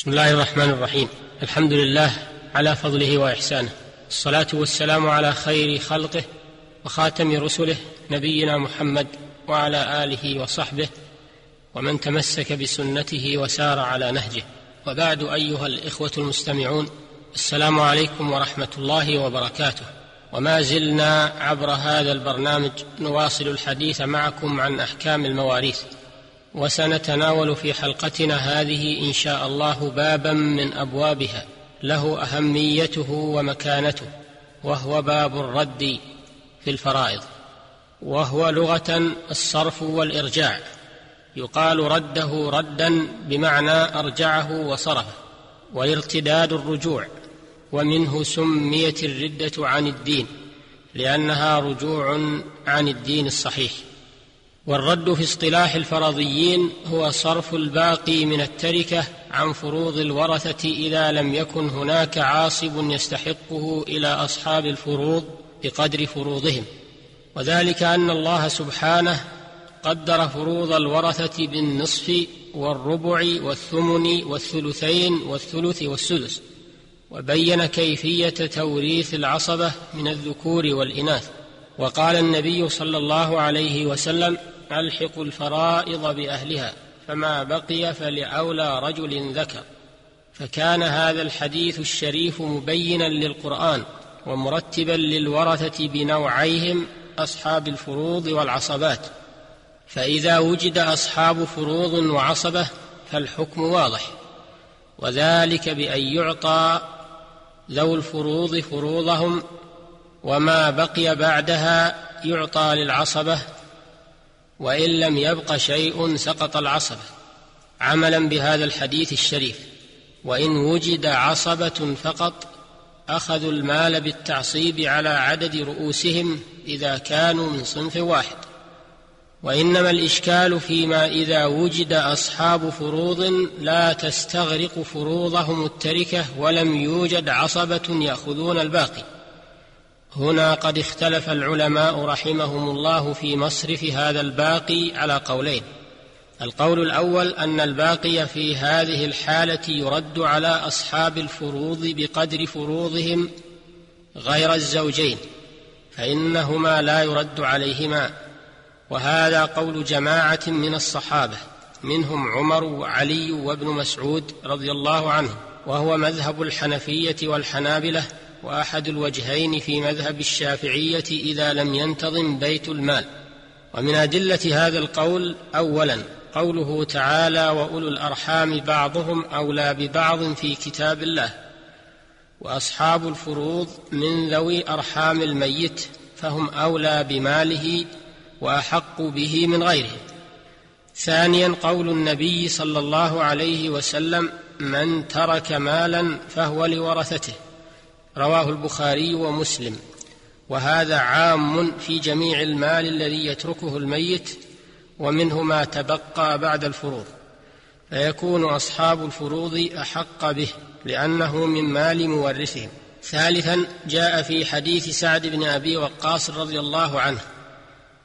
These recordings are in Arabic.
بسم الله الرحمن الرحيم. الحمد لله على فضله وإحسانه. الصلاة والسلام على خير خلقه وخاتم رسله نبينا محمد وعلى آله وصحبه ومن تمسك بسنته وسار على نهجه. وبعد أيها الإخوة المستمعون السلام عليكم ورحمة الله وبركاته. وما زلنا عبر هذا البرنامج نواصل الحديث معكم عن أحكام المواريث. وسنتناول في حلقتنا هذه إن شاء الله بابا من أبوابها له أهميته ومكانته وهو باب الرد في الفرائض وهو لغة الصرف والإرجاع يقال رده ردا بمعنى أرجعه وصرفه والارتداد الرجوع ومنه سميت الردة عن الدين لأنها رجوع عن الدين الصحيح. والرد في اصطلاح الفرضيين هو صرف الباقي من التركة عن فروض الورثة إذا لم يكن هناك عاصب يستحقه إلى أصحاب الفروض بقدر فروضهم. وذلك أن الله سبحانه قدر فروض الورثة بالنصف والربع والثمن والثلثين والثلث والسدس وبين كيفية توريث العصبة من الذكور والإناث. وقال النبي صلى الله عليه وسلم الحقوا الفرائض بأهلها فما بقي فلأولى رجل ذكر. فكان هذا الحديث الشريف مبينا للقرآن ومرتبا للورثة بنوعيهم أصحاب الفروض والعصبات. فإذا وجد أصحاب فروض وعصبة فالحكم واضح. وذلك بأن يعطى ذو الفروض فروضهم وما بقي بعدها يعطى للعصبة وإن لم يبق شيء سقط العصبة. عملا بهذا الحديث الشريف. وإن وجد عصبة فقط أخذوا المال بالتعصيب على عدد رؤوسهم إذا كانوا من صنف واحد. وإنما الإشكال فيما إذا وجد أصحاب فروض لا تستغرق فروضهم التركة ولم يوجد عصبة يأخذون الباقي. هنا قد اختلف العلماء رحمهم الله في مصرف هذا الباقي على قولين. القول الأول أن الباقي في هذه الحالة يرد على أصحاب الفروض بقدر فروضهم غير الزوجين فإنهما لا يرد عليهما. وهذا قول جماعة من الصحابة منهم عمر وعلي وابن مسعود رضي الله عنهم وهو مذهب الحنفية والحنابلة وأحد الوجهين في مذهب الشافعية إذا لم ينتظم بيت المال. ومن أدلة هذا القول اولا قوله تعالى وأولو الأرحام بعضهم أولى ببعض في كتاب الله وأصحاب الفروض من ذوي أرحام الميت فهم أولى بماله وأحق به من غيره ثانيا قول النبي صلى الله عليه وسلم من ترك مالا فهو لورثته رواه البخاري ومسلم. وهذا عام في جميع المال الذي يتركه الميت ومنه ما تبقى بعد الفروض. فيكون أصحاب الفروض أحق به لأنه من مال مورثهم. ثالثا جاء في حديث سعد بن أبي وقاص رضي الله عنه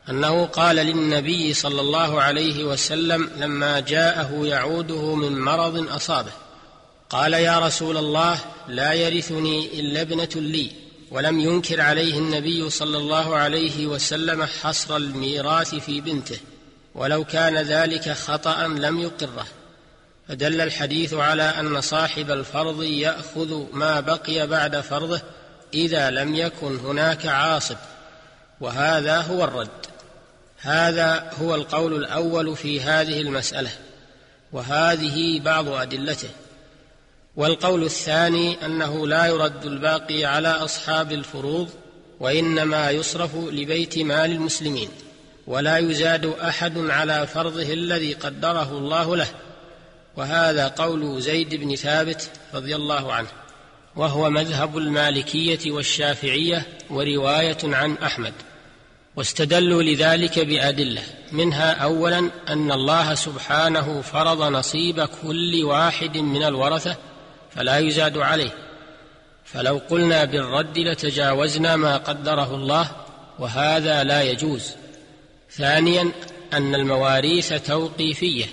أنه قال للنبي صلى الله عليه وسلم لما جاءه يعوده من مرض أصابه. قال يا رسول الله لا يرثني إلا ابنة لي ولم ينكر عليه النبي صلى الله عليه وسلم حصر الميراث في بنته ولو كان ذلك خطأ لم يقره. فدل الحديث على أن صاحب الفرض يأخذ ما بقي بعد فرضه إذا لم يكن هناك عاصب وهذا هو الرد. هذا هو القول الأول في هذه المسألة وهذه بعض أدلته. والقول الثاني أنه لا يرد الباقي على أصحاب الفروض وإنما يصرف لبيت مال المسلمين ولا يزاد أحد على فرضه الذي قدره الله له. وهذا قول زيد بن ثابت رضي الله عنه وهو مذهب المالكية والشافعية ورواية عن أحمد. واستدلوا لذلك بأدلة منها اولا أن الله سبحانه فرض نصيب كل واحد من الورثة فلا يزاد عليه. فلو قلنا بالرد لتجاوزنا ما قدره الله وهذا لا يجوز. ثانيا أن المواريث توقيفية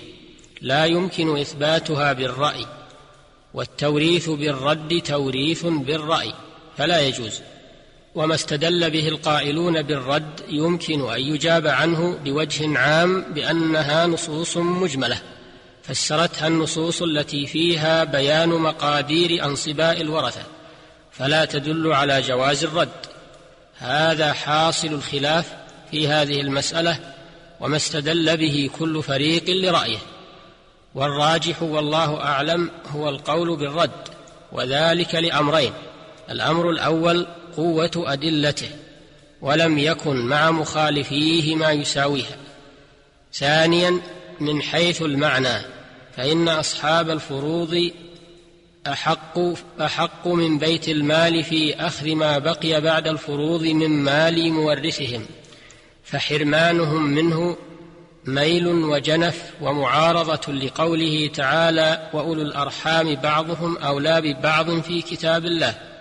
لا يمكن إثباتها بالرأي. والتوريث بالرد توريث بالرأي فلا يجوز. وما استدل به القائلون بالرد يمكن أن يجاب عنه بوجه عام بأنها نصوص مجملة. فسرتها النصوص التي فيها بيان مقادير أنصباء الورثة فلا تدل على جواز الرد. هذا حاصل الخلاف في هذه المسألة وما استدل به كل فريق لرأيه. والراجح والله أعلم هو القول بالرد وذلك لأمرين الأمر الأول قوة أدلته ولم يكن مع مخالفيه ما يساويها. ثانيا من حيث المعنى فإن أصحاب الفروض أحق أحق من بيت المال في أخذ ما بقي بعد الفروض من مال مورثهم فحرمانهم منه ميل وجنف ومعارضة لقوله تعالى وأولو الأرحام بعضهم أولى ببعض في كتاب الله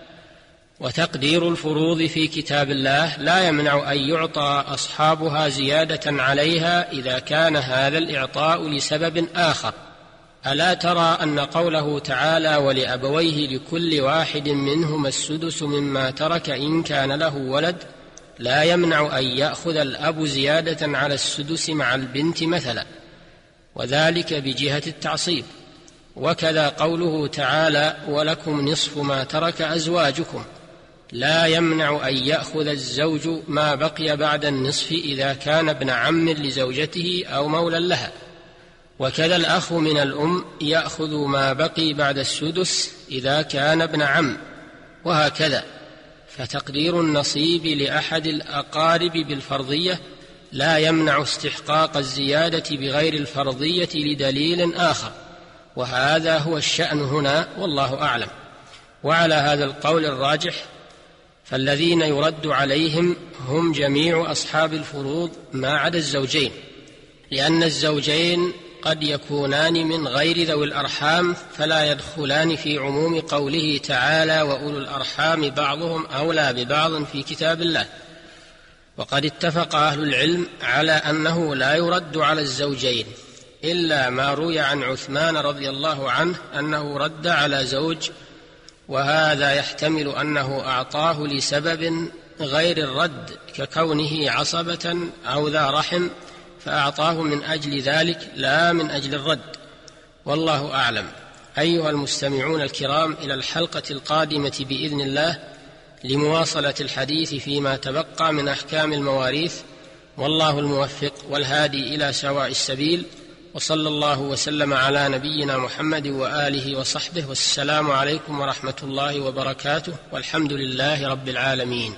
وتقدير الفروض في كتاب الله لا يمنع أن يعطى أصحابها زيادة عليها إذا كان هذا الإعطاء لسبب آخر. ألا ترى أن قوله تعالى ولأبويه لكل واحد منهما السدس مما ترك إن كان له ولد لا يمنع أن يأخذ الأب زيادة على السدس مع البنت مثلا. وذلك بجهة التعصيب. وكذا قوله تعالى ولكم نصف ما ترك أزواجكم. لا يمنع أن يأخذ الزوج ما بقي بعد النصف إذا كان ابن عم لزوجته أو مولى لها. وكذا الأخ من الأم يأخذ ما بقي بعد السدس إذا كان ابن عم وهكذا. فتقدير النصيب لأحد الأقارب بالفرضية لا يمنع استحقاق الزيادة بغير الفرضية لدليل آخر وهذا هو الشأن هنا والله أعلم. وعلى هذا القول الراجح فالذين يرد عليهم هم جميع أصحاب الفروض ما عدا الزوجين لأن الزوجين قد يكونان من غير ذوي الأرحام فلا يدخلان في عموم قوله تعالى وأولو الأرحام بعضهم أولى ببعض في كتاب الله وقد اتفق أهل العلم على أنه لا يرد على الزوجين إلا ما روي عن عثمان رضي الله عنه أنه رد على زوج وهذا يحتمل أنه أعطاه لسبب غير الرد ككونه عصبة أو ذا رحم فأعطاه من أجل ذلك لا من أجل الرد. والله أعلم. أيها المستمعون الكرام إلى الحلقة القادمة بإذن الله لمواصلة الحديث فيما تبقى من أحكام المواريث والله الموفق والهادي إلى سواء السبيل. وصلى الله وسلم على نبينا محمد وآله وصحبه والسلام عليكم ورحمة الله وبركاته والحمد لله رب العالمين